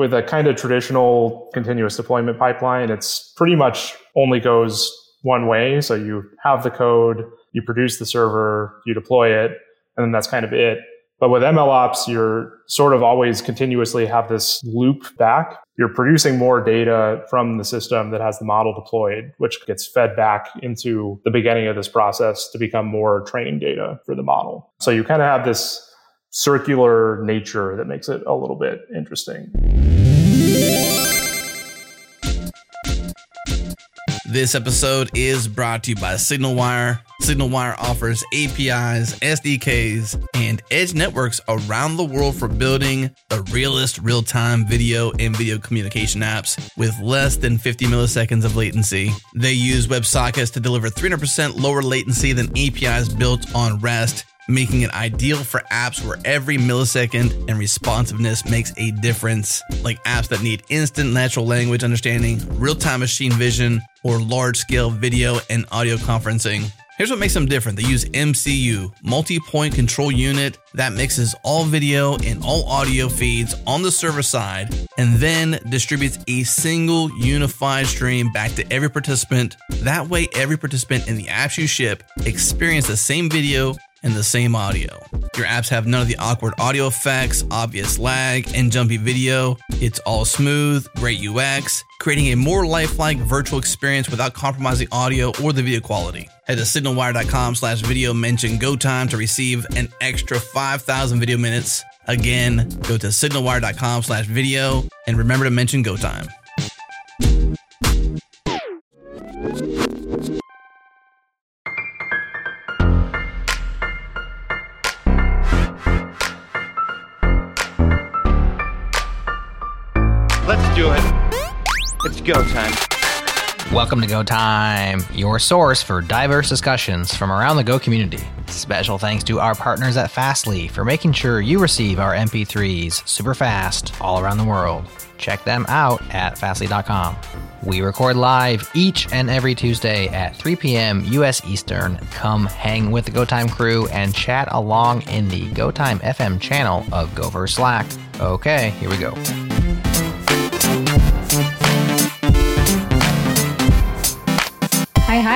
with a kind of traditional continuous deployment pipeline, it's pretty much only goes one way. So you have the code, you produce the server, you deploy it, and then that's kind of it. But with MLOps, you're sort of always continuously have this loop back. You're producing more data from the system that has the model deployed, which gets fed back into the beginning of this process to become more training data for the model. So you kind of have this circular nature that makes it a little bit interesting. This episode is brought to you by SignalWire. SignalWire offers APIs, SDKs, and edge networks around the world for building the realest real time video and video communication apps with less than 50 milliseconds of latency. They use WebSockets to deliver 300% lower latency than APIs built on REST making it ideal for apps where every millisecond and responsiveness makes a difference, like apps that need instant natural language understanding, real time machine vision, or large scale video and audio conferencing. Here's what makes them different. They use MCU, multi point control unit, that mixes all video and all audio feeds on the server side and then distributes a single unified stream back to every participant. That way, every participant in the apps you ship experience the same video and the same audio. Your apps have none of the awkward audio effects, obvious lag, and jumpy video. It's all smooth, great UX, creating a more lifelike virtual experience without compromising audio or the video quality. Head to signalwire.com slash video mention go time to receive an extra 5,000 video minutes. Again, go to signalwire.com slash video and remember to mention go time. Go time. Welcome to Go Time, your source for diverse discussions from around the Go community. Special thanks to our partners at Fastly for making sure you receive our MP3s super fast all around the world. Check them out at fastly.com. We record live each and every Tuesday at 3 p.m. US Eastern. Come hang with the Go Time crew and chat along in the Go Time FM channel of Gopher Slack. Okay, here we go.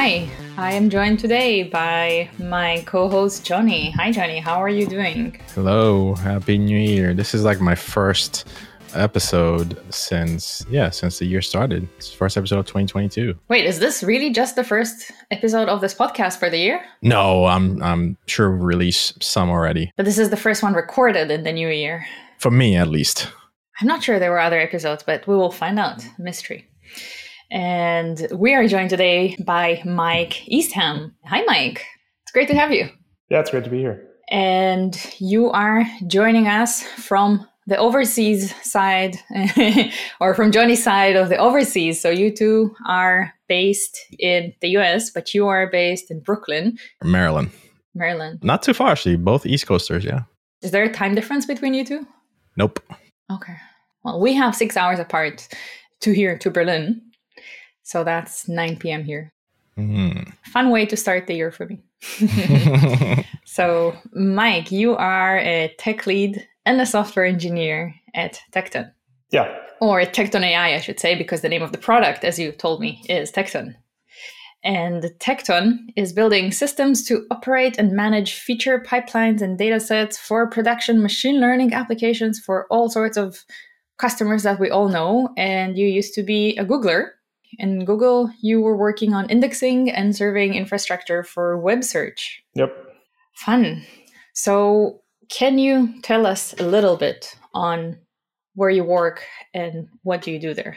Hi. I am joined today by my co host Johnny. Hi, Johnny. How are you doing? Hello, happy new year. This is like my first episode since yeah, since the year started. It's the first episode of 2022. Wait, is this really just the first episode of this podcast for the year? No, I'm I'm sure we've released some already. But this is the first one recorded in the new year. For me at least. I'm not sure there were other episodes, but we will find out. Mystery. And we are joined today by Mike Eastham. Hi, Mike. It's great to have you. Yeah, it's great to be here. And you are joining us from the overseas side or from Johnny's side of the overseas. So you two are based in the US, but you are based in Brooklyn, Maryland. Maryland. Not too far actually. Both East Coasters, yeah. Is there a time difference between you two? Nope. Okay. Well, we have six hours apart to here to Berlin. So that's 9 p.m. here. Mhm. Fun way to start the year for me. so, Mike, you are a tech lead and a software engineer at Tecton, Yeah. or at Tecton AI, I should say, because the name of the product, as you told me, is Tecton. And Tecton is building systems to operate and manage feature pipelines and datasets for production machine learning applications for all sorts of customers that we all know. And you used to be a Googler. In Google, you were working on indexing and serving infrastructure for web search. Yep. Fun. So, can you tell us a little bit on where you work and what do you do there?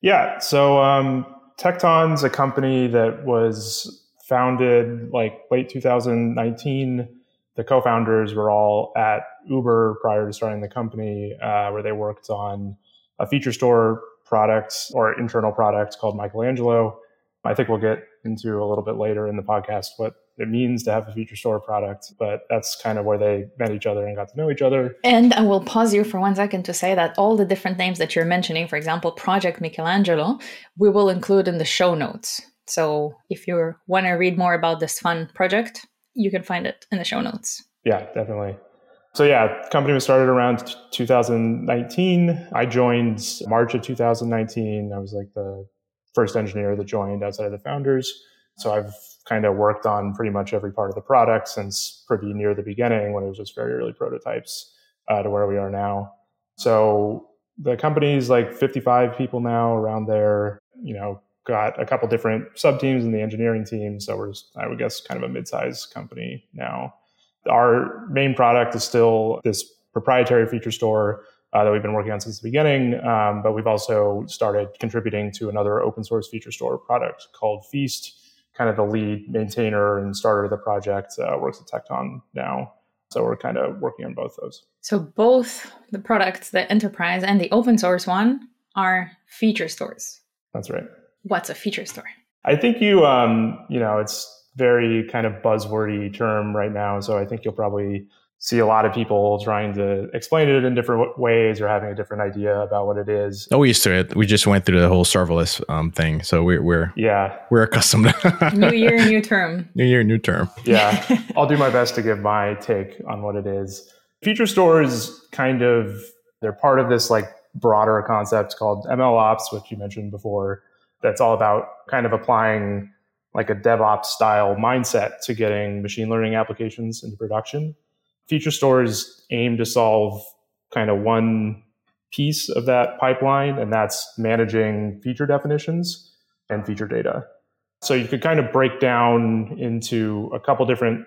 Yeah. So um, Tecton's a company that was founded like late 2019. The co-founders were all at Uber prior to starting the company, uh, where they worked on a feature store product or internal product called Michelangelo. I think we'll get into a little bit later in the podcast what it means to have a feature store product, but that's kind of where they met each other and got to know each other. And I will pause you for one second to say that all the different names that you're mentioning, for example, Project Michelangelo, we will include in the show notes. So if you want to read more about this fun project, you can find it in the show notes. Yeah, definitely. So yeah, company was started around 2019. I joined March of 2019. I was like the first engineer that joined outside of the founders. So I've kind of worked on pretty much every part of the product since pretty near the beginning when it was just very early prototypes uh, to where we are now. So the company is like 55 people now around there, you know, got a couple different sub teams in the engineering team. So we're, I would guess, kind of a mid-sized company now. Our main product is still this proprietary feature store uh, that we've been working on since the beginning, um, but we've also started contributing to another open source feature store product called Feast. Kind of the lead maintainer and starter of the project uh, works at Tecton now. So we're kind of working on both those. So both the products, the enterprise and the open source one, are feature stores. That's right. What's a feature store? I think you, um, you know, it's very kind of buzzwordy term right now. So I think you'll probably see a lot of people trying to explain it in different ways or having a different idea about what it is. Oh, we used to it. We just went through the whole serverless um, thing, so we're we're yeah we're accustomed. To New year, new term. New year, new term. Yeah, I'll do my best to give my take on what it is. Feature stores kind of they're part of this like broader concept called ML ops, which you mentioned before. That's all about kind of applying like a DevOps style mindset to getting machine learning applications into production feature stores aim to solve kind of one piece of that pipeline, and that's managing feature definitions and feature data. So you could kind of break down into a couple different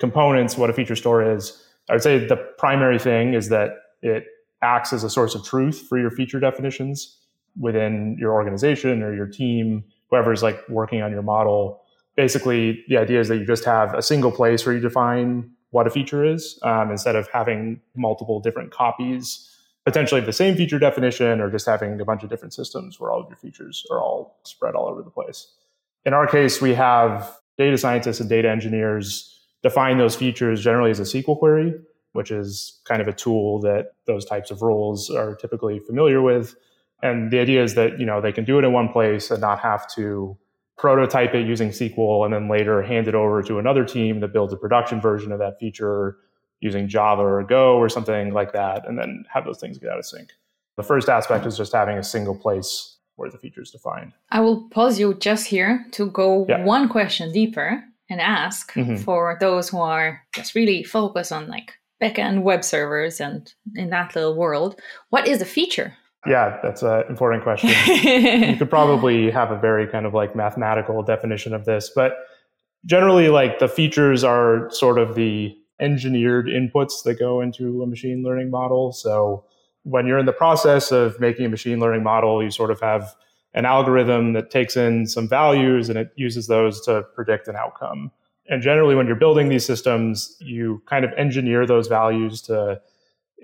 components what a feature store is. I would say the primary thing is that it acts as a source of truth for your feature definitions within your organization or your team, whoever's like working on your model. Basically, the idea is that you just have a single place where you define what a feature is um, instead of having multiple different copies potentially the same feature definition or just having a bunch of different systems where all of your features are all spread all over the place. In our case, we have data scientists and data engineers define those features generally as a SQL query, which is kind of a tool that those types of roles are typically familiar with. And the idea is that, you know, they can do it in one place and not have to prototype it using SQL, and then later hand it over to another team that builds a production version of that feature using Java or Go or something like that, and then have those things get out of sync. The first aspect is just having a single place where the feature is defined. I will pause you just here to go yeah. one question deeper and ask mm-hmm. for those who are just really focused on like backend web servers and in that little world, what is a feature? Yeah, that's an important question. you could probably have a very kind of like mathematical definition of this, but generally, like the features are sort of the engineered inputs that go into a machine learning model. So when you're in the process of making a machine learning model, you sort of have an algorithm that takes in some values and it uses those to predict an outcome. And generally, when you're building these systems, you kind of engineer those values to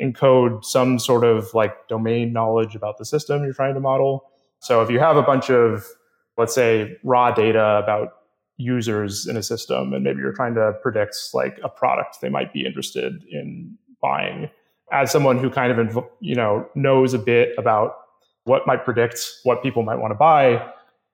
encode some sort of like domain knowledge about the system you're trying to model. So if you have a bunch of, let's say, raw data about users in a system, and maybe you're trying to predict like a product they might be interested in buying, as someone who kind of you know knows a bit about what might predict what people might want to buy,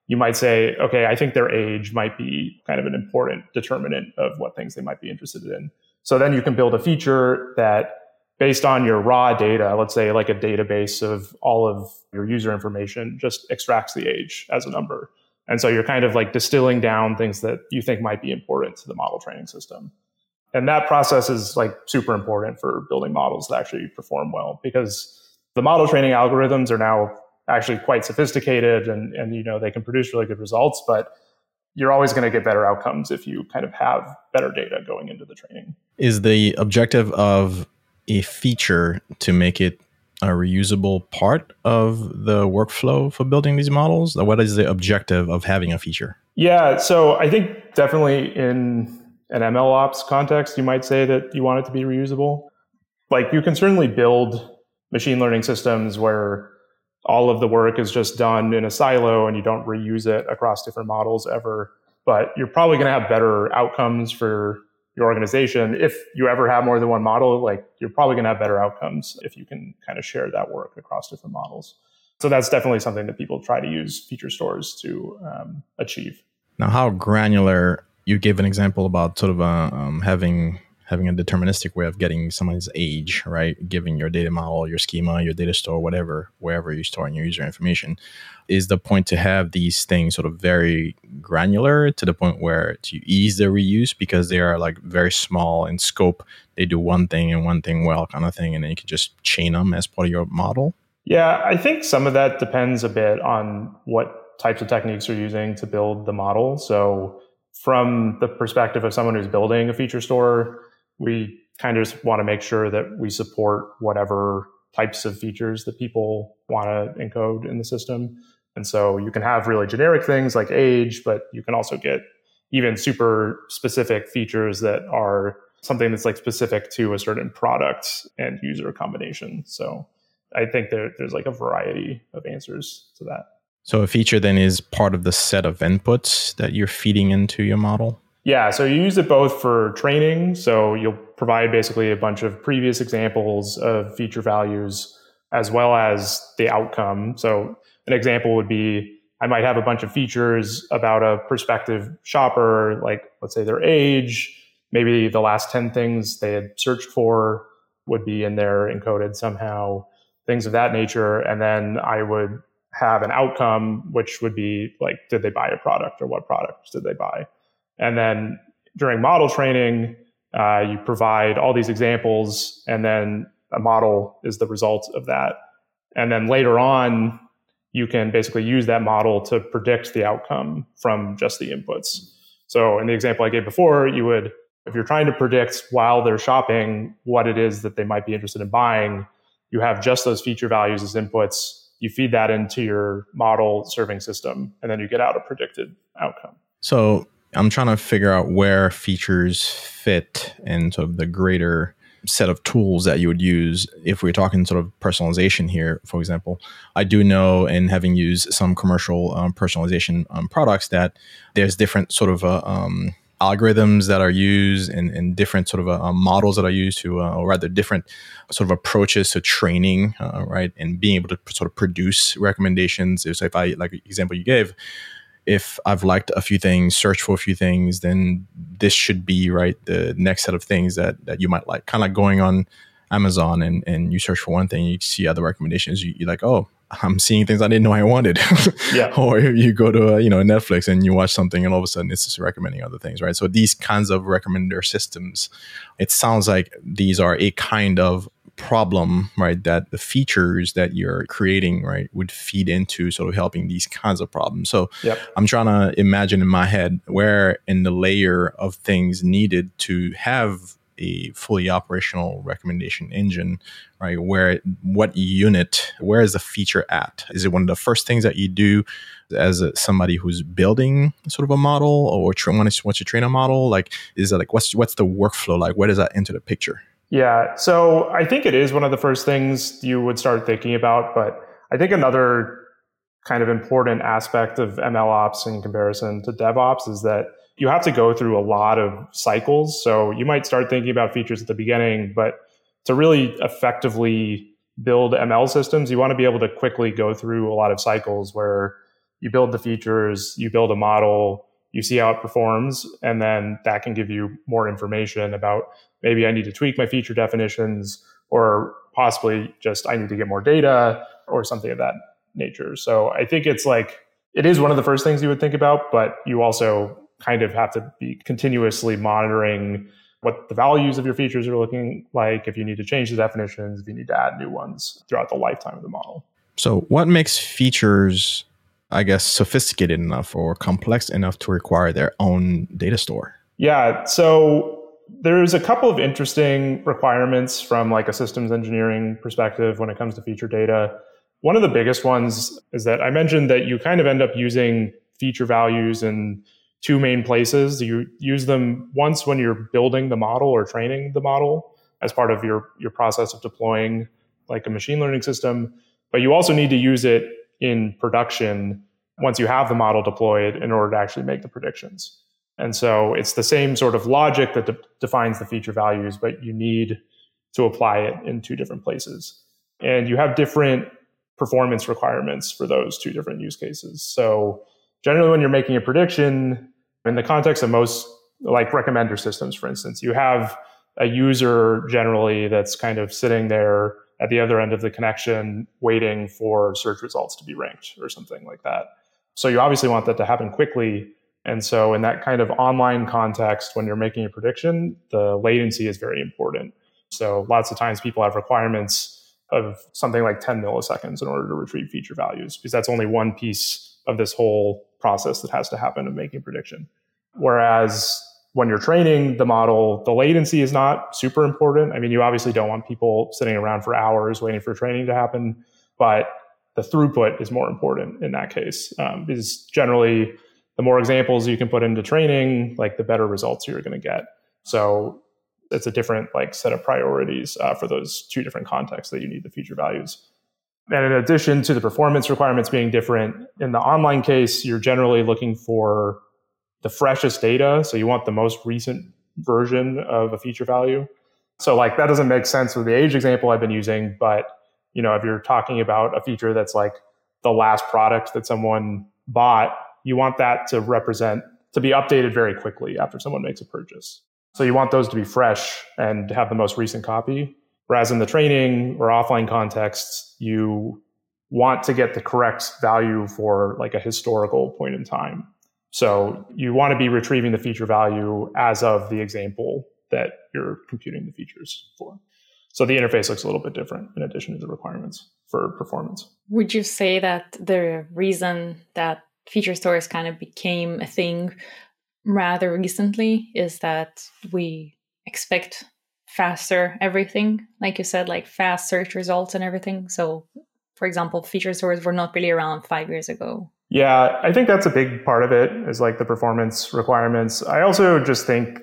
you might say, okay, I think their age might be kind of an important determinant of what things they might be interested in. So then you can build a feature that based on your raw data, let's say like a database of all of your user information, just extracts the age as a number. And so you're kind of like distilling down things that you think might be important to the model training system. And that process is like super important for building models that actually perform well because the model training algorithms are now actually quite sophisticated and, and you know they can produce really good results, but you're always going to get better outcomes if you kind of have better data going into the training. Is the objective of a feature to make it a reusable part of the workflow for building these models? What is the objective of having a feature? Yeah, so I think definitely in an ML ops context, you might say that you want it to be reusable. Like you can certainly build machine learning systems where all of the work is just done in a silo and you don't reuse it across different models ever. But you're probably going to have better outcomes for your organization, if you ever have more than one model, like you're probably going to have better outcomes if you can kind of share that work across different models. So that's definitely something that people try to use feature stores to um, achieve. Now, how granular? You gave an example about sort of uh, um, having having a deterministic way of getting someone's age, right? Giving your data model, your schema, your data store, whatever, wherever you're storing your user information, is the point to have these things sort of very granular to the point where to ease the reuse because they are like very small in scope. They do one thing and one thing well, kind of thing, and then you can just chain them as part of your model. Yeah, I think some of that depends a bit on what types of techniques you're using to build the model. So, from the perspective of someone who's building a feature store, we kind of just want to make sure that we support whatever types of features that people want to encode in the system. And so you can have really generic things like age, but you can also get even super specific features that are something that's like specific to a certain product and user combination. So I think there, there's like a variety of answers to that. So a feature then is part of the set of inputs that you're feeding into your model? Yeah, so you use it both for training. So you'll provide basically a bunch of previous examples of feature values as well as the outcome. So an example would be I might have a bunch of features about a prospective shopper, like let's say their age, maybe the last 10 things they had searched for would be in there encoded somehow, things of that nature. And then I would have an outcome, which would be like, did they buy a product or what products did they buy? And then during model training, uh, you provide all these examples, and then a model is the result of that. And then later on, you can basically use that model to predict the outcome from just the inputs. So in the example I gave before, you would, if you're trying to predict while they're shopping what it is that they might be interested in buying, you have just those feature values as inputs. You feed that into your model serving system, and then you get out a predicted outcome. So I'm trying to figure out where features fit in sort of the greater set of tools that you would use if we're talking sort of personalization here for example. I do know in having used some commercial um, personalization um, products that there's different sort of uh, um, algorithms that are used and, and different sort of uh, um, models that are used to uh, or rather different sort of approaches to training uh, right? And being able to sort of produce recommendations. So if i like example you gave if I've liked a few things, search for a few things, then this should be right the next set of things that that you might like. Kind of like going on Amazon and and you search for one thing, you see other recommendations, you, are like, oh, I'm seeing things I didn't know I wanted. yeah. or you go to a, you know Netflix and you watch something, and all of a sudden it's just recommending other things, right? So these kinds of recommender systems, it sounds like these are a kind of problem, right, that the features that you're creating, right, would feed into sort of helping these kinds of problems. So yep. I'm trying to imagine in my head where in the layer of things needed to have a fully operational recommendation engine, right? Where what unit, where is the feature at? Is it one of the first things that you do as a, somebody who's building sort of a model or tra- once you train a model? Like, is that like what's what's the workflow like? Where does that enter the picture? Yeah. So I think it is one of the first things you would start thinking about. But I think another kind of important aspect of ML ops in comparison to DevOps is that you have to go through a lot of cycles. So you might start thinking about features at the beginning, but to really effectively build ML systems, you want to be able to quickly go through a lot of cycles where you build the features, you build a model, you see how it performs, and then that can give you more information about maybe I need to tweak my feature definitions, or possibly just I need to get more data or something of that nature. So I think it's like it is one of the first things you would think about, but you also kind of have to be continuously monitoring what the values of your features are looking like, if you need to change the definitions, if you need to add new ones throughout the lifetime of the model. So, what makes features I guess, sophisticated enough or complex enough to require their own data store? Yeah. So there's a couple of interesting requirements from like a systems engineering perspective when it comes to feature data. One of the biggest ones is that I mentioned that you kind of end up using feature values in two main places. You use them once when you're building the model or training the model as part of your, your process of deploying like a machine learning system, but you also need to use it in production once you have the model deployed in order to actually make the predictions. And so it's the same sort of logic that de- defines the feature values, but you need to apply it in two different places. And you have different performance requirements for those two different use cases. So generally when you're making a prediction in the context of most like recommender systems, for instance, you have a user generally that's kind of sitting there at the other end of the connection waiting for search results to be ranked or something like that. So you obviously want that to happen quickly. And so in that kind of online context, when you're making a prediction, the latency is very important. So lots of times people have requirements of something like 10 milliseconds in order to retrieve feature values because that's only one piece of this whole process that has to happen of making a prediction. Whereas when you're training the model, the latency is not super important. I mean, you obviously don't want people sitting around for hours waiting for training to happen, but the throughput is more important in that case um, because generally the more examples you can put into training, like the better results you're going to get. So it's a different like set of priorities uh, for those two different contexts that you need the feature values. And in addition to the performance requirements being different, in the online case, you're generally looking for the freshest data. So you want the most recent version of a feature value. So like that doesn't make sense with the age example I've been using, but you know, if you're talking about a feature that's like the last product that someone bought, you want that to represent to be updated very quickly after someone makes a purchase. So you want those to be fresh and have the most recent copy. Whereas in the training or offline contexts, you want to get the correct value for like a historical point in time. So you want to be retrieving the feature value as of the example that you're computing the features for. So the interface looks a little bit different in addition to the requirements for performance. Would you say that the reason that feature stores kind of became a thing rather recently is that we expect faster everything. Like you said like fast search results and everything. So for example feature stores were not really around five years ago. Yeah i think that's a big part of it is like the performance requirements. I also just think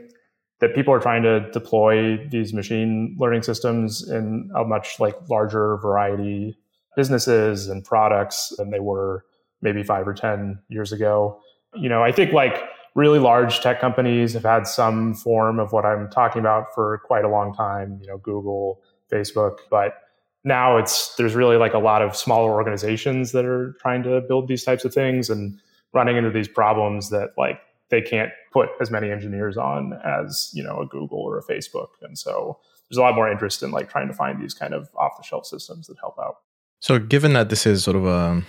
that people are trying to deploy these machine learning systems in a much like larger variety businesses and products than they were maybe five or ten years ago you know i think like really large tech companies have had some form of what I'm talking about for quite a long time, you know, Google, Facebook, but now it's there's really like a lot of smaller organizations that are trying to build these types of things and running into these problems that like they can't put as many engineers on as, you know, a Google or a Facebook. And so there's a lot more interest in like trying to find these kind of off the shelf systems that help out. So given that this is sort of a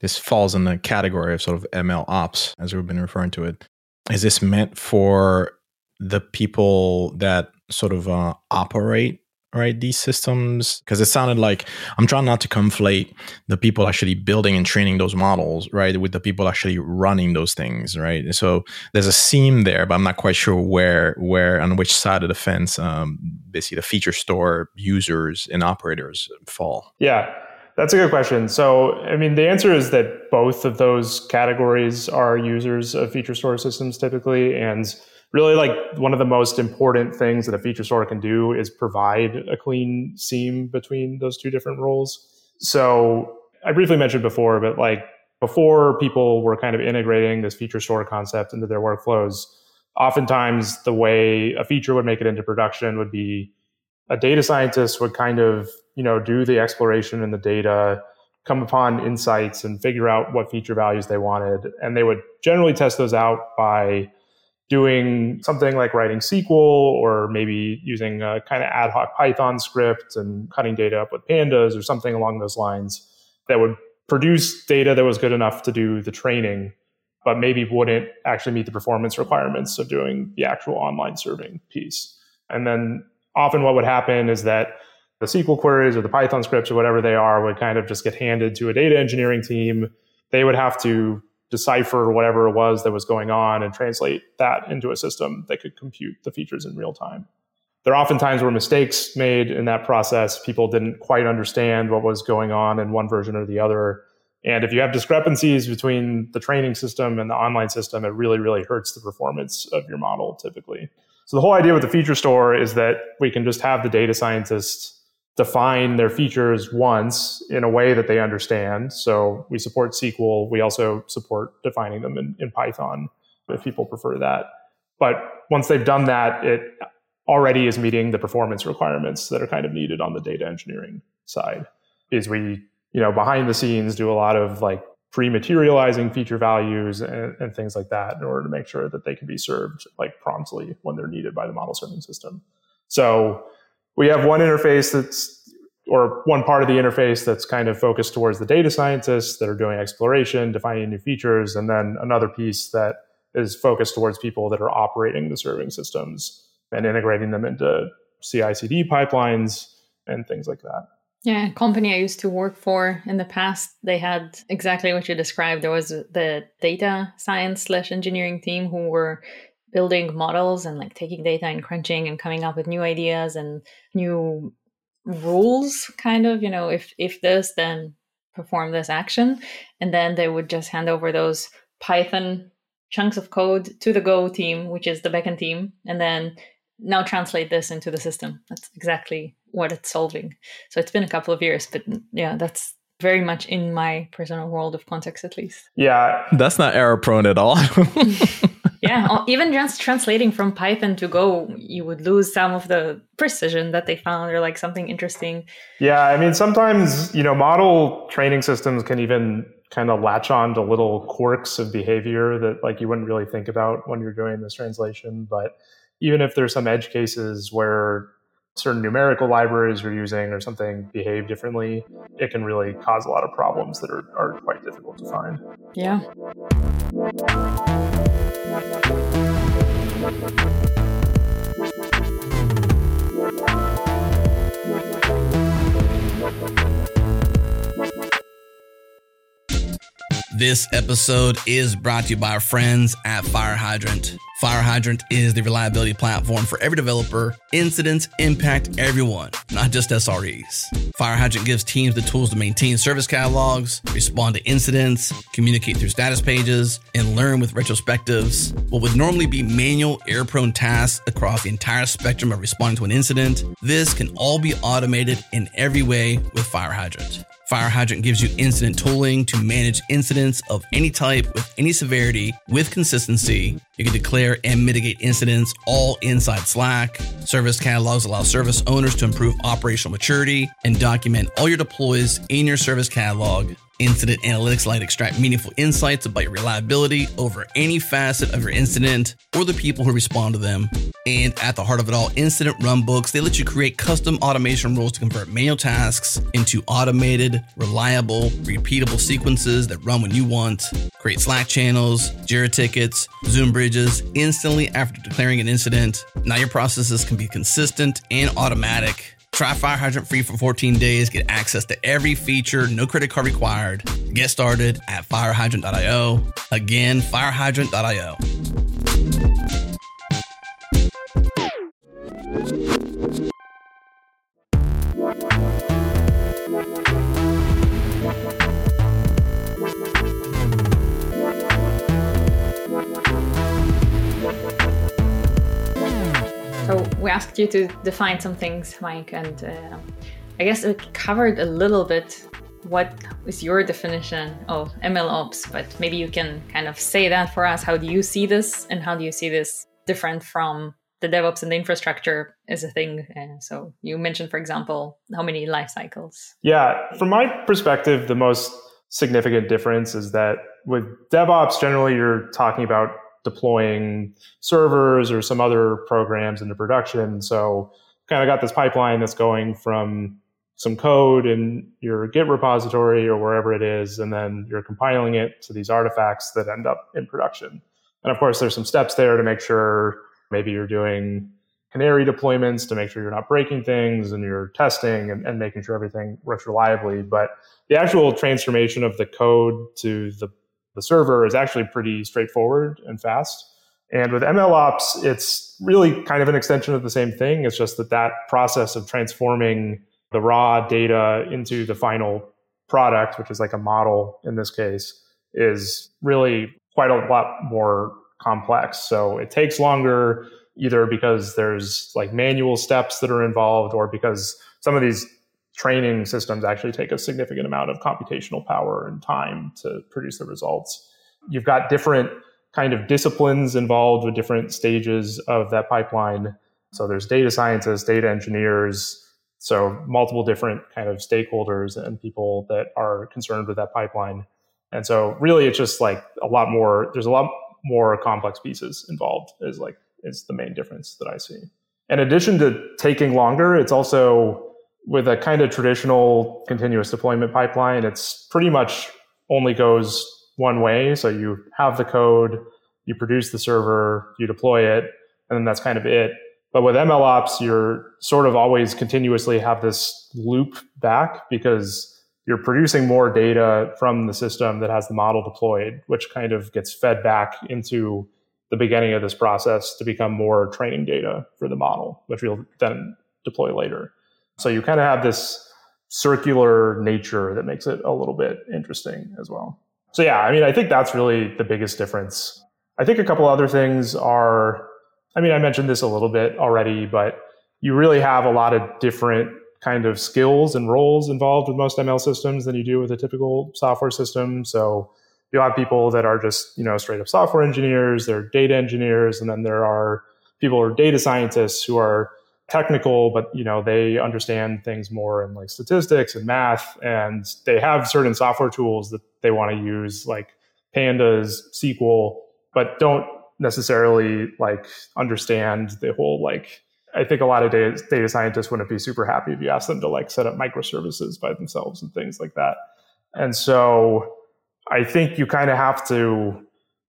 this falls in the category of sort of ML ops, as we've been referring to it. Is this meant for the people that sort of uh, operate right these systems? Because it sounded like i'm trying not to conflate the people actually building and training those models right with the people actually running those things right? So there's a seam there but i'm not quite sure where where on which side of the fence um, basically the feature store users and operators fall. Yeah that's a good question. So, I mean, the answer is that both of those categories are users of feature store systems typically. And really, like, one of the most important things that a feature store can do is provide a clean seam between those two different roles. So, I briefly mentioned before, but like, before people were kind of integrating this feature store concept into their workflows, oftentimes the way a feature would make it into production would be a data scientist would kind of you know do the exploration and the data come upon insights and figure out what feature values they wanted. And they would generally test those out by doing something like writing sql or maybe using a kind of ad hoc python script and cutting data up with pandas or something along those lines that would produce data that was good enough to do the training but maybe wouldn't actually meet the performance requirements of doing the actual online serving piece. And then often what would happen is that the SQL queries or the Python scripts or whatever they are would kind of just get handed to a data engineering team. They would have to decipher whatever it was that was going on and translate that into a system that could compute the features in real time. There oftentimes were mistakes made in that process. People didn't quite understand what was going on in one version or the other. And if you have discrepancies between the training system and the online system, it really, really hurts the performance of your model typically. So the whole idea with the feature store is that we can just have the data scientists define their features once in a way that they understand. So we support SQL. We also support defining them in, in Python if people prefer that. But once they've done that, it already is meeting the performance requirements that are kind of needed on the data engineering side. Is we, you know, behind the scenes do a lot of like pre-materializing feature values and, and, things like that in order to make sure that they can be served like promptly when they're needed by the model serving system. So we have one interface that's or one part of the interface that's kind of focused towards the data scientists that are doing exploration, defining new features, and then another piece that is focused towards people that are operating the serving systems and integrating them into CI/CD pipelines and things like that. Yeah, company I used to work for in the past, they had exactly what you described. There was the data science slash engineering team who were building models and like taking data and crunching and coming up with new ideas and new rules kind of you know if if this then perform this action. And then they would just hand over those python chunks of code to the go team which is the backend team and then now translate this into the system. That's exactly what it's solving. So it's been a couple of years but mm, yeah that's very much in my personal world of context at least. Yeah. That's not error prone at all yeah, even just translating from Python to Go, you would lose some of the precision that they found or like something interesting. Yeah, I mean, sometimes, you know, model training systems can even kind of latch on to little quirks of behavior that like you wouldn't really think about when you're doing this translation. But even if there's some edge cases where certain numerical libraries you're using or something behave differently, it can really cause a lot of problems that are, are quite difficult to find. Yeah. This episode is brought to you by our friends at FireHydrant. FireHydrant is the reliability platform for every developer. Incidents impact everyone, not just SREs. FireHydrant gives teams the tools to maintain service catalogs, respond to incidents, communicate through status pages, and learn with retrospectives. What would normally be manual, error prone tasks across the entire spectrum of responding to an incident, this can all be automated in every way with FireHydrant. FireHydrant gives you incident tooling to manage incidents of any type with any severity with consistency. You can declare and mitigate incidents all inside Slack. Service catalogs allow service owners to improve operational maturity and document all your deploys in your service catalog Incident analytics let extract meaningful insights about your reliability over any facet of your incident or the people who respond to them. And at the heart of it all, incident runbooks, they let you create custom automation rules to convert manual tasks into automated, reliable, repeatable sequences that run when you want. Create Slack channels, Jira tickets, Zoom bridges instantly after declaring an incident. Now your processes can be consistent and automatic Try FireHydrant free for 14 days. Get access to every feature, no credit card required. Get started at firehydrant.io. Again, firehydrant.io. we asked you to define some things, Mike, and uh, I guess we covered a little bit what is your definition of ML ops, but maybe you can kind of say that for us. How do you see this, and how do you see this different from the DevOps and the infrastructure as a thing? So you mentioned, for example, how many life cycles? Yeah, from my perspective, the most significant difference is that with DevOps, generally you're talking about deploying servers or some other programs into production. So kind of got this pipeline that's going from some code in your Git repository or wherever it is, and then you're compiling it to these artifacts that end up in production. And of course, there's some steps there to make sure maybe you're doing canary deployments to make sure you're not breaking things and you're testing and, and making sure everything works reliably. But the actual transformation of the code to the the server is actually pretty straightforward and fast. And with MLOps, it's really kind of an extension of the same thing. It's just that that process of transforming the raw data into the final product, which is like a model in this case, is really quite a lot more complex. So it takes longer either because there's like manual steps that are involved or because some of these training systems actually take a significant amount of computational power and time to produce the results. You've got different kind of disciplines involved with different stages of that pipeline. So there's data scientists, data engineers, so multiple different kind of stakeholders and people that are concerned with that pipeline. And so really it's just like a lot more there's a lot more complex pieces involved is like is the main difference that I see. In addition to taking longer, it's also with a kind of traditional continuous deployment pipeline, it's pretty much only goes one way. So you have the code, you produce the server, you deploy it, and then that's kind of it. But with MLOps, you're sort of always continuously have this loop back because you're producing more data from the system that has the model deployed, which kind of gets fed back into the beginning of this process to become more training data for the model, which we'll then deploy later. So you kind of have this circular nature that makes it a little bit interesting as well. So yeah, I mean, I think that's really the biggest difference. I think a couple other things are, I mean, I mentioned this a little bit already, but you really have a lot of different kind of skills and roles involved with most ML systems than you do with a typical software system. So you'll have people that are just, you know, straight up software engineers, they're data engineers, and then there are people who are data scientists who are technical, but you know, they understand things more in like statistics and math, and they have certain software tools that they want to use, like pandas, SQL, but don't necessarily like understand the whole like I think a lot of data, data scientists wouldn't be super happy if you asked them to like set up microservices by themselves and things like that. And so I think you kind of have to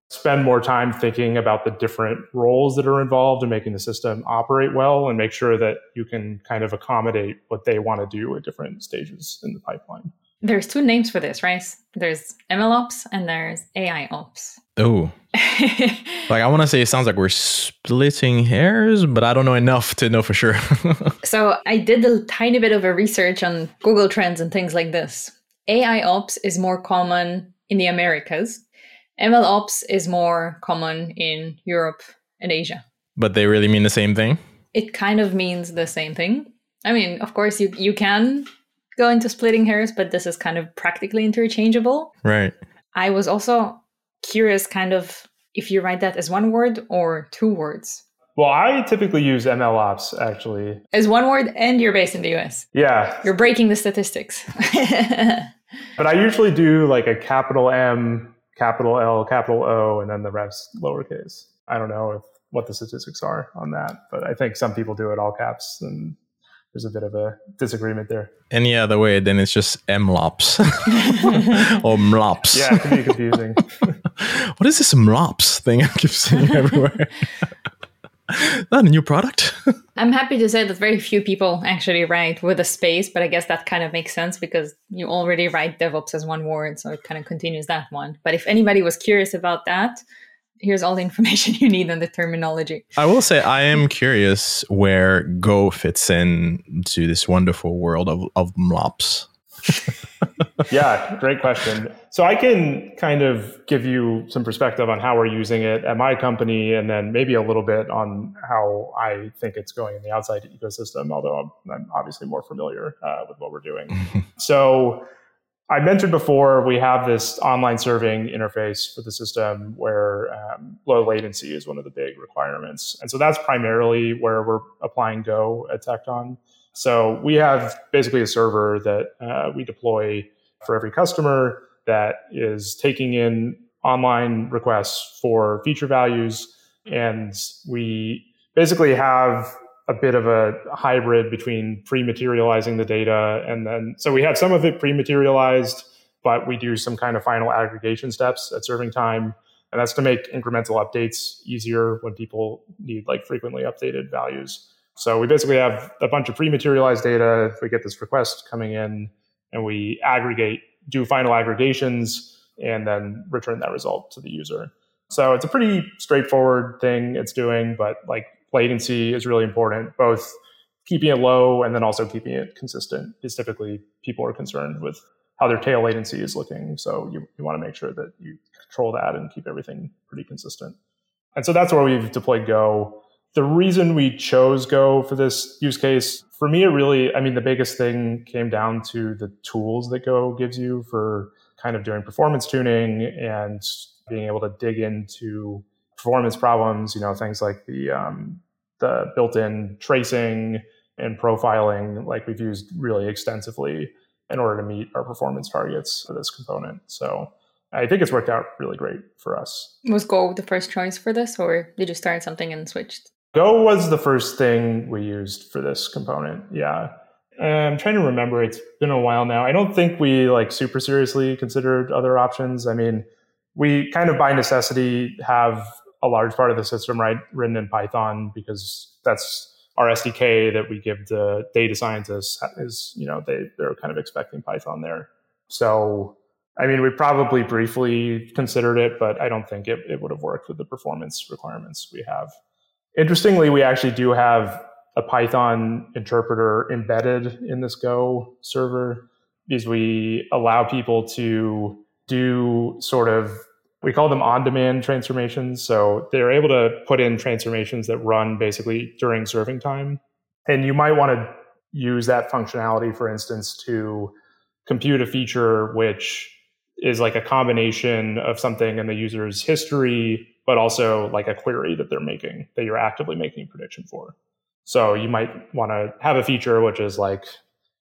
spend more time thinking about the different roles that are involved in making the system operate well and make sure that you can kind of accommodate what they want to do at different stages in the pipeline. There's two names for this, right? There's MLOps and there's AI ops. Oh. like I want to say it sounds like we're splitting hairs, but I don't know enough to know for sure. so I did a tiny bit of a research on Google Trends and things like this. AI ops is more common in the Americas. ML ops is more common in Europe and Asia. But they really mean the same thing? It kind of means the same thing. I mean, of course you you can go into splitting hairs, but this is kind of practically interchangeable. Right. I was also curious kind of if you write that as one word or two words. Well, I typically use MLOps actually. As one word and you're based in the US. Yeah. You're breaking the statistics. but I usually do like a capital M, capital L, capital O, and then the rest lowercase. I don't know if what the statistics are on that, but I think some people do it all caps and there's a bit of a disagreement there. Any other way, then it's just MLOps or MLOPS. Yeah, it can be confusing. what is this MLOPS thing I keep seeing everywhere? Not a new product. I'm happy to say that very few people actually write with a space, but I guess that kind of makes sense because you already write DevOps as one word, so it kind of continues that one. But if anybody was curious about that, here's all the information you need on the terminology. I will say I am curious where Go fits in to this wonderful world of, of MLOps. yeah, great question. So I can kind of give you some perspective on how we're using it at my company, and then maybe a little bit on how I think it's going in the outside ecosystem. Although I'm, I'm obviously more familiar uh, with what we're doing. so I mentioned before we have this online serving interface for the system where um, low latency is one of the big requirements. And so that's primarily where we're applying Go at Tecton. So we have basically a server that uh, we deploy for every customer that is taking in online requests for feature values. And we basically have a bit of a hybrid between pre-materializing the data and then so we have some of it pre-materialized but we do some kind of final aggregation steps at serving time and that's to make incremental updates easier when people need like frequently updated values so we basically have a bunch of pre-materialized data we get this request coming in and we aggregate do final aggregations and then return that result to the user so it's a pretty straightforward thing it's doing but like latency is really important, both keeping it low and then also keeping it consistent is typically people are concerned with how their tail latency is looking. So you, you want to make sure that you control that and keep everything pretty consistent. And so that's where we've deployed Go. The reason we chose Go for this use case, for me, it really, I mean, the biggest thing came down to the tools that Go gives you for kind of doing performance tuning and being able to dig into performance problems, you know, things like the um, the built-in tracing and profiling, like we've used really extensively in order to meet our performance targets for this component. So I think it's worked out really great for us. Was Go the first choice for this, or did you start something and switched? Go was the first thing we used for this component. Yeah. I'm trying to remember. It's been a while now. I don't think we like super seriously considered other options. I mean, we kind of by necessity have a large part of the system right written in Python because that's our SDK that we give to data scientists is, you know, they, they're kind of expecting Python there. So, I mean, we probably briefly considered it, but I don't think it, it would have worked with the performance requirements we have. Interestingly, we actually do have a Python interpreter embedded in this Go server because we allow people to do sort of we call them on-demand transformations. So they're able to put in transformations that run basically during serving time. And you might want to use that functionality, for instance, to compute a feature which is like a combination of something in the user's history, but also like a query that they're making that you're actively making a prediction for. So you might want to have a feature which is like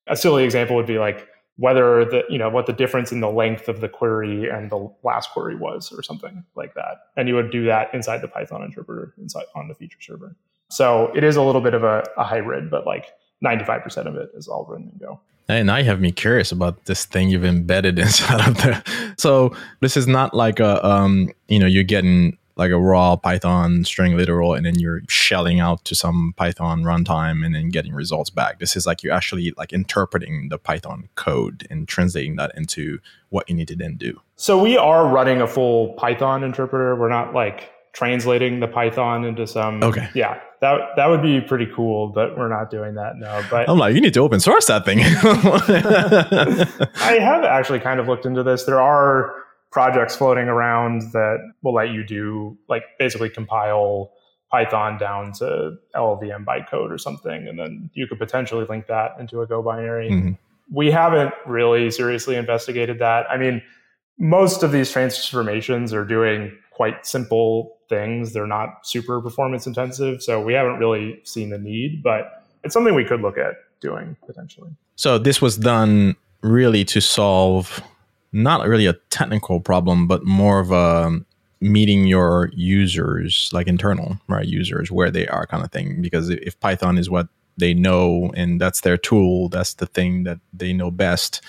a silly example would be like whether the you know what the difference in the length of the query and the last query was or something like that and you would do that inside the python interpreter inside on the feature server so it is a little bit of a, a hybrid but like 95% of it is all written in go and now you have me curious about this thing you've embedded inside of there so this is not like a um you know you're getting like a raw Python string literal, and then you're shelling out to some Python runtime and then getting results back. This is like you're actually like interpreting the Python code and translating that into what you need to then do. So we are running a full Python interpreter. We're not like translating the Python into some. Okay. Yeah, that that would be pretty cool, but we're not doing that. now. but I'm like, you need to open source that thing. I have actually kind of looked into this. There are projects floating around that will let you do like basically compile Python down to LLVM bytecode or something, and then you could potentially link that into a Go binary. Mm-hmm. We haven't really seriously investigated that. I mean, most of these transformations are doing quite simple things. They're not super performance intensive, so we haven't really seen the need, but it's something we could look at doing potentially. So this was done really to solve not really a technical problem, but more of a meeting your users, like internal right users, where they are, kind of thing. Because if Python is what they know and that's their tool, that's the thing that they know best.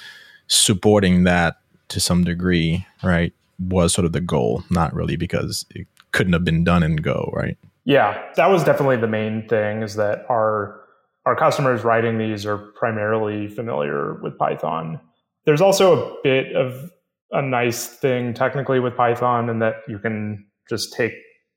Supporting that to some degree, right, was sort of the goal. Not really because it couldn't have been done in Go, right? Yeah, that was definitely the main thing. Is that our our customers writing these are primarily familiar with Python there's also a bit of a nice thing technically with Python in that you can just take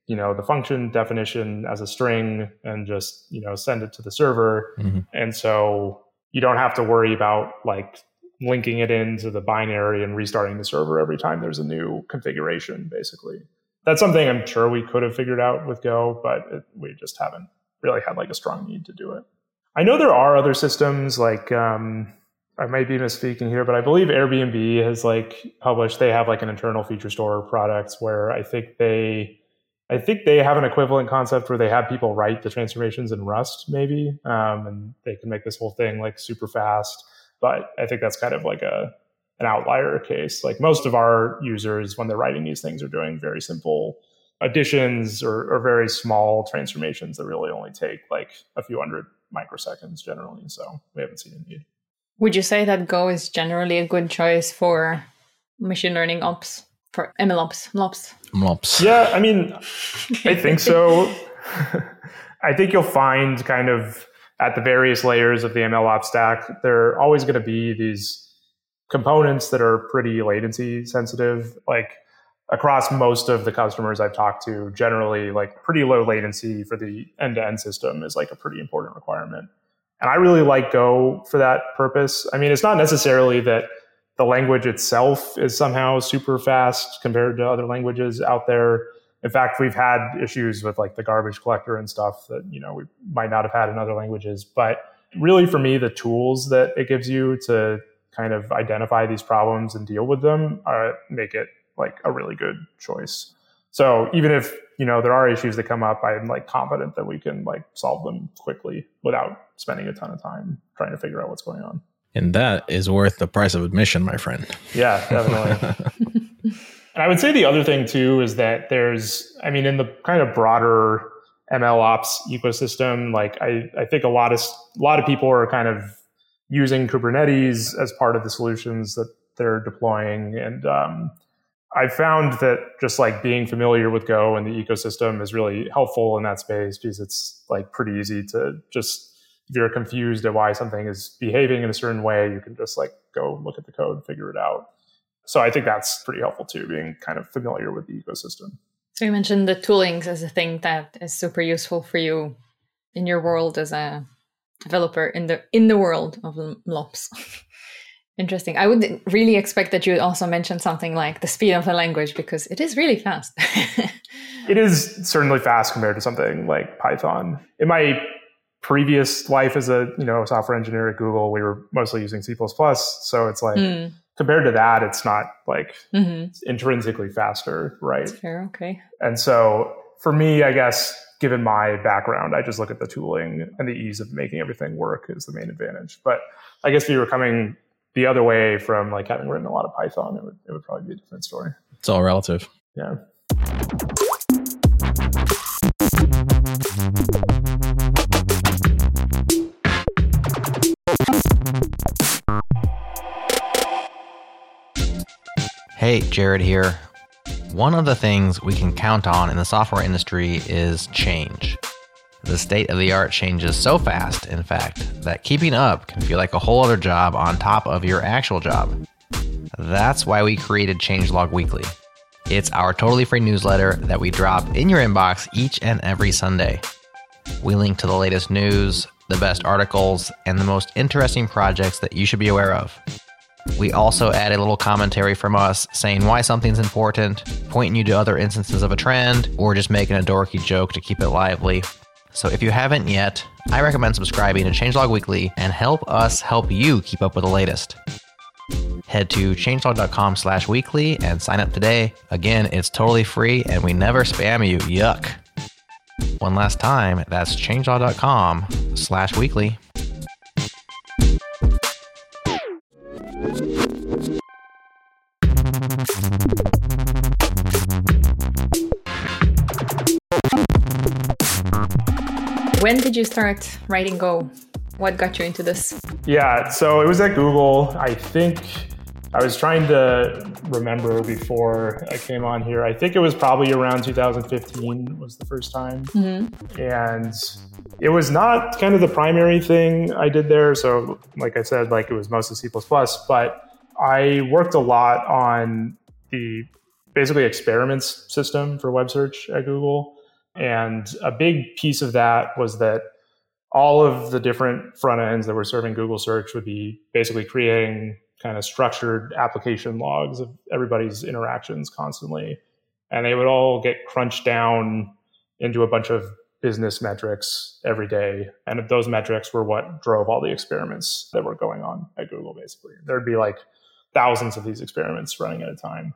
you know the function definition as a string and just you know send it to the server mm-hmm. and so you don't have to worry about like linking it into the binary and restarting the server every time there's a new configuration basically that's something i'm sure we could have figured out with go but it, we just haven't really had like a strong need to do it i know there are other systems like um, I might be misspeaking here, but I believe Airbnb has like published. They have like an internal feature store products where I think they, I think they have an equivalent concept where they have people write the transformations in Rust, maybe, um, and they can make this whole thing like super fast. But I think that's kind of like a an outlier case. Like most of our users, when they're writing these things, are doing very simple additions or, or very small transformations that really only take like a few hundred microseconds generally. So we haven't seen a need. Would you say that Go is generally a good choice for machine learning ops, for ML ops, MLOps? MLOps. Yeah, I mean, I think so. I think you'll find kind of at the various layers of the ML ops stack, there are always going to be these components that are pretty latency sensitive. Like across most of the customers I've talked to, generally, like pretty low latency for the end to end system is like a pretty important requirement. And I really like Go for that purpose. I mean, it's not necessarily that the language itself is somehow super fast compared to other languages out there. In fact, we've had issues with like the garbage collector and stuff that, you know, we might not have had in other languages. But really for me, the tools that it gives you to kind of identify these problems and deal with them are, make it like a really good choice. So even if you know there are issues that come up, I'm like confident that we can like solve them quickly without spending a ton of time trying to figure out what's going on. And that is worth the price of admission, my friend. Yeah, definitely. and I would say the other thing too is that there's, I mean, in the kind of broader ML ops ecosystem. Like I, I think a lot of a lot of people are kind of using Kubernetes as part of the solutions that they're deploying. And um, I found that just like being familiar with Go and the ecosystem is really helpful in that space because it's like pretty easy to just if you're confused at why something is behaving in a certain way, you can just like go look at the code, figure it out. So I think that's pretty helpful too, being kind of familiar with the ecosystem. So you mentioned the toolings as a thing that is super useful for you in your world as a developer in the in the world of MLOps. Interesting. I would really expect that you would also mention something like the speed of the language because it is really fast. it is certainly fast compared to something like Python. In my previous life as a you know software engineer at Google, we were mostly using C++. So it's like mm. Compared to that, it's not like mm-hmm. intrinsically faster, right? That's fair. Okay. And so for me, I guess given my background, I just look at the tooling and the ease of making everything work is the main advantage. But I guess if you were coming the other way from like having written a lot of Python, it would it would probably be a different story. It's all relative. Yeah. Hey, Jerod here. One of the things we can count on in the software industry is change. The state of the art changes so fast, in fact, that keeping up can feel like a whole other job on top of your actual job. That's why we created Changelog Weekly. It's our totally free newsletter that we drop in your inbox each and every Sunday. We link to the latest news, the best articles, and the most interesting projects that you should be aware of. We also add a little commentary from us saying why something's important, pointing you to other instances of a trend, or just making a dorky joke to keep it lively. So if you haven't yet, I recommend subscribing to Changelog Weekly and help us help you keep up with the latest. Head to changelog.com slash weekly and sign up today. Again, it's totally free and we never spam you. Yuck. One last time, that's changelog.com slash weekly. When did you start writing Go? What got you into this? Yeah, so it was at Google. I think I was trying to remember before I came on here. I think it was probably around 2015 was the first time. Mm-hmm. And it was not kind of the primary thing I did there. So, like I said, like it was mostly C, but I worked a lot on the basically experiments system for web search at Google. And a big piece of that was that all of the different front ends that were serving Google search would be basically creating kind of structured application logs of everybody's interactions constantly. And they would all get crunched down into a bunch of business metrics every day. And those metrics were what drove all the experiments that were going on at Google, basically. There'd be like thousands of these experiments running at a time.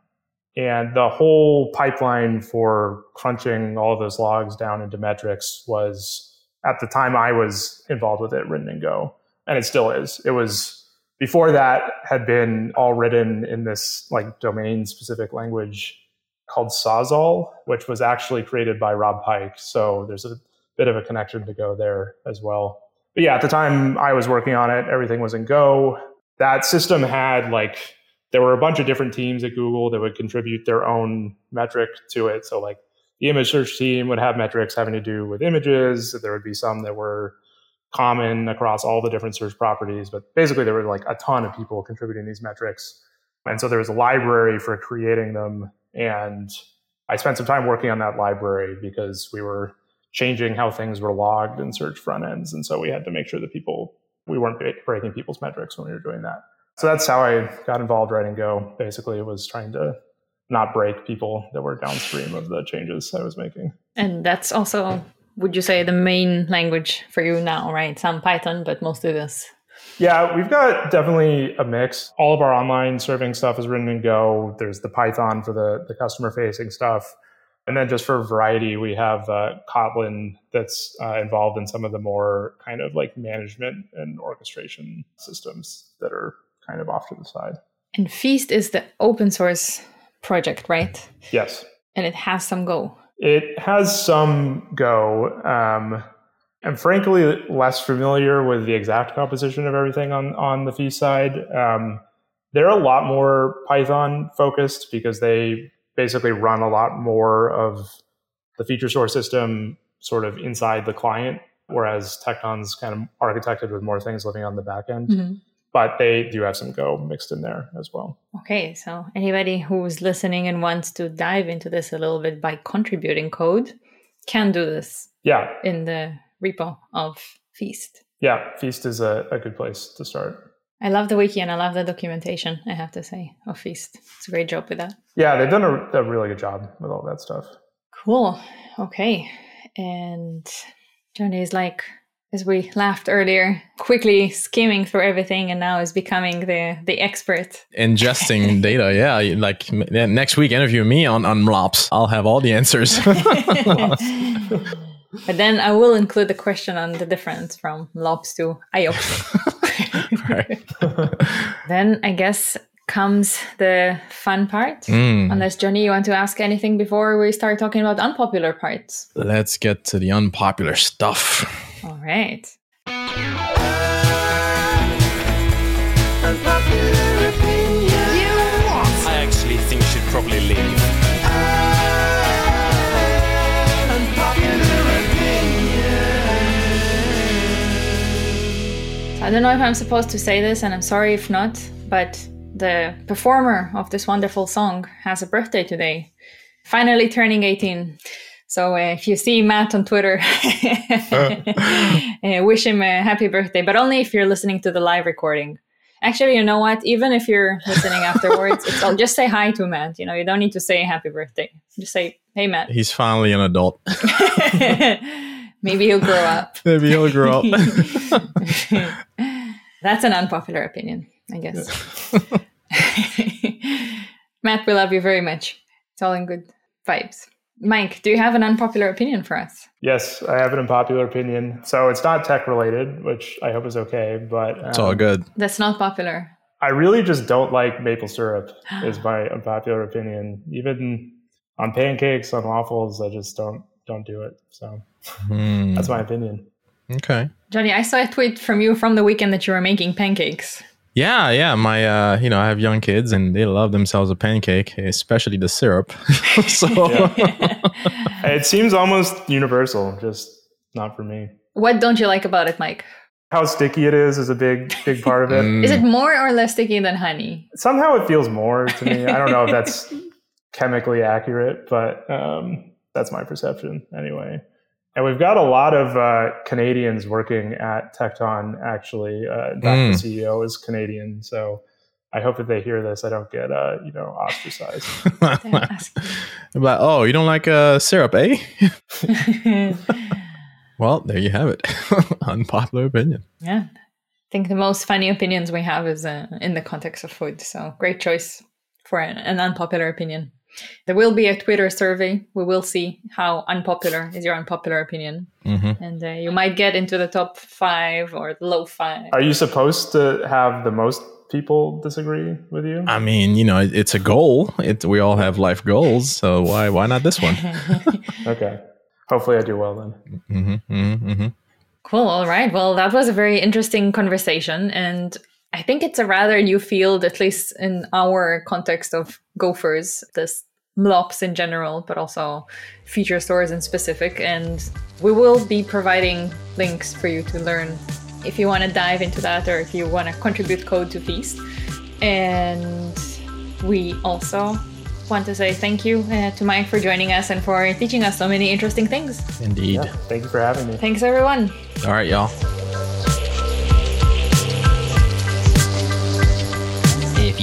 And the whole pipeline for crunching all of those logs down into metrics was, at the time I was involved with it, written in Go. And it still is. It was, before that, had been all written in this like domain specific language called Sawzall, which was actually created by Rob Pike. So there's a bit of a connection to Go there as well. But yeah, at the time I was working on it, everything was in Go. That system had like there were a bunch of different teams at Google that would contribute their own metric to it. So like the image search team would have metrics having to do with images. There would be some that were common across all the different search properties, but basically there were like a ton of people contributing these metrics. And so there was a library for creating them. And I spent some time working on that library because we were changing how things were logged in search front ends. And so we had to make sure that people, we weren't breaking people's metrics when we were doing that. So that's how I got involved writing Go. Basically, it was trying to not break people that were downstream of the changes I was making. And that's also, would you say, the main language for you now, right? Some Python, but mostly this. Yeah, we've got definitely a mix. All of our online serving stuff is written in Go. There's the Python for the, the customer facing stuff. And then just for variety, we have uh, Kotlin that's uh, involved in some of the more kind of like management and orchestration systems that are kind of off to the side. And Feast is the open source project, right? Yes. And it has some Go. It has some Go. Um, I'm frankly less familiar with the exact composition of everything on, on the Feast side. Um, they're a lot more Python focused because they basically run a lot more of the feature store system sort of inside the client, whereas Tecton's kind of architected with more things living on the back end. Mhm. But they do have some Go mixed in there as well. Okay, so anybody who's listening and wants to dive into this a little bit by contributing code can do this Yeah, in the repo of Feast. yeah, Feast is a, a good place to start. I love the wiki and I love the documentation, I have to say, of Feast. It's a great job with that. Yeah, they've done a, a really good job with all that stuff. Cool. Okay. And Johnny is like, as we laughed earlier, quickly skimming through everything and now is becoming the the expert. Ingesting data, yeah. Like yeah, next week, interview me on on MLOps. I'll have all the answers. But then I will include the question on the difference from LOPS to IOPS. then I guess comes the fun part. Mm. Unless Johnny, you want to ask anything before we start talking about unpopular parts. Let's get to the unpopular stuff. All right. I actually think you should probably leave. I don't know if I'm supposed to say this, and I'm sorry if not, but the performer of this wonderful song has a birthday today, finally turning 18. So uh, if you see Matt on Twitter, uh, wish him a happy birthday, but only if you're listening to the live recording. Actually, you know what? Even if you're listening afterwards, it's all, just say hi to Matt. You know, you don't need to say happy birthday. Just say, "Hey, Matt." He's finally an adult. Maybe he'll grow up. Maybe he'll grow up. That's an unpopular opinion, I guess. Matt, we love you very much. It's all in good vibes. Mike, do you have an unpopular opinion for us? Yes, I have an unpopular opinion. So it's not tech related, which I hope is okay. But um, it's all good. That's not popular. I really just don't like maple syrup. is my unpopular opinion. Even on pancakes, on waffles, I just don't don't do it. So Hmm. that's my opinion. Okay. Johnny, I saw a tweet from you from the weekend that you were making pancakes. Yeah, yeah. My, uh, you know, I have young kids and they love themselves a pancake, especially the syrup. so It seems almost universal, just not for me. What don't you like about it, Mike? How sticky it is is a big big part of it. Mm. Is it more or less sticky than honey? Somehow it feels more to me. I don't know if that's chemically accurate, but um, that's my perception anyway. And we've got a lot of uh, Canadians working at Tecton. Actually, uh, Mm. the CEO is Canadian, so I hope that they hear this, I don't get uh, you know ostracized. but oh, you don't like uh, syrup, eh? well, there you have it. Unpopular opinion. Yeah. I think the most funny opinions we have is uh, in the context of food. So great choice for an, an unpopular opinion. There will be a Twitter survey. We will see how unpopular is your unpopular opinion. Mm-hmm. And uh, you might get into the top five or the low five. Are you supposed to have the most people disagree with you? I mean, you know, it, it's a goal. It, we all have life goals, so why why not this one? Okay. Hopefully, I do well then. mm-hmm, mm-hmm, mm-hmm. Cool. All right. Well, that was a very interesting conversation. And I think it's a rather new field, at least in our context of gophers, this MLOps in general, but also feature stores in specific. And we will be providing links for you to learn if you want to dive into that or if you want to contribute code to Feast. And we also want to say thank you uh, to Mike for joining us and for teaching us so many interesting things. Indeed. Yeah. Thank you for having me. Thanks, everyone. All right, y'all.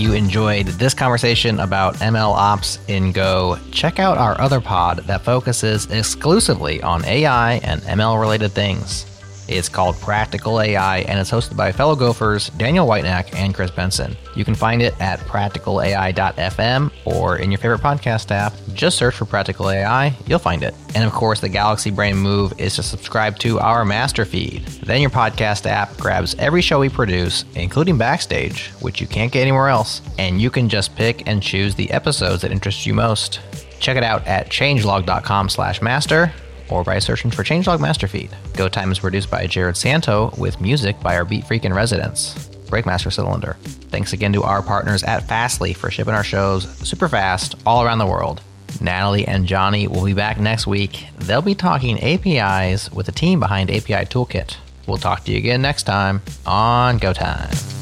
You enjoyed this conversation about ML ops in Go, check out our other pod that focuses exclusively on AI and ML related things. It's called Practical AI and it's hosted by fellow gophers Daniel Whitenack and Chris Benson. You can find it at practicalai.fm or in your favorite podcast app. Just search for Practical AI, you'll find it. And of course, the Galaxy Brain move is to subscribe to our master feed. Then your podcast app grabs every show we produce, including Backstage, which you can't get anywhere else, and you can just pick and choose the episodes that interest you most. Check it out at changelog.com slash master or by searching for Changelog Masterfeed. Go Time is produced by Jerod Santo with music by our Beat Freak in residence, Breakmaster Cylinder. Thanks again to our partners at Fastly for shipping our shows super fast all around the world. Natalie and Johnny will be back next week. They'll be talking APIs with the team behind API Toolkit. We'll talk to you again next time on Go Time.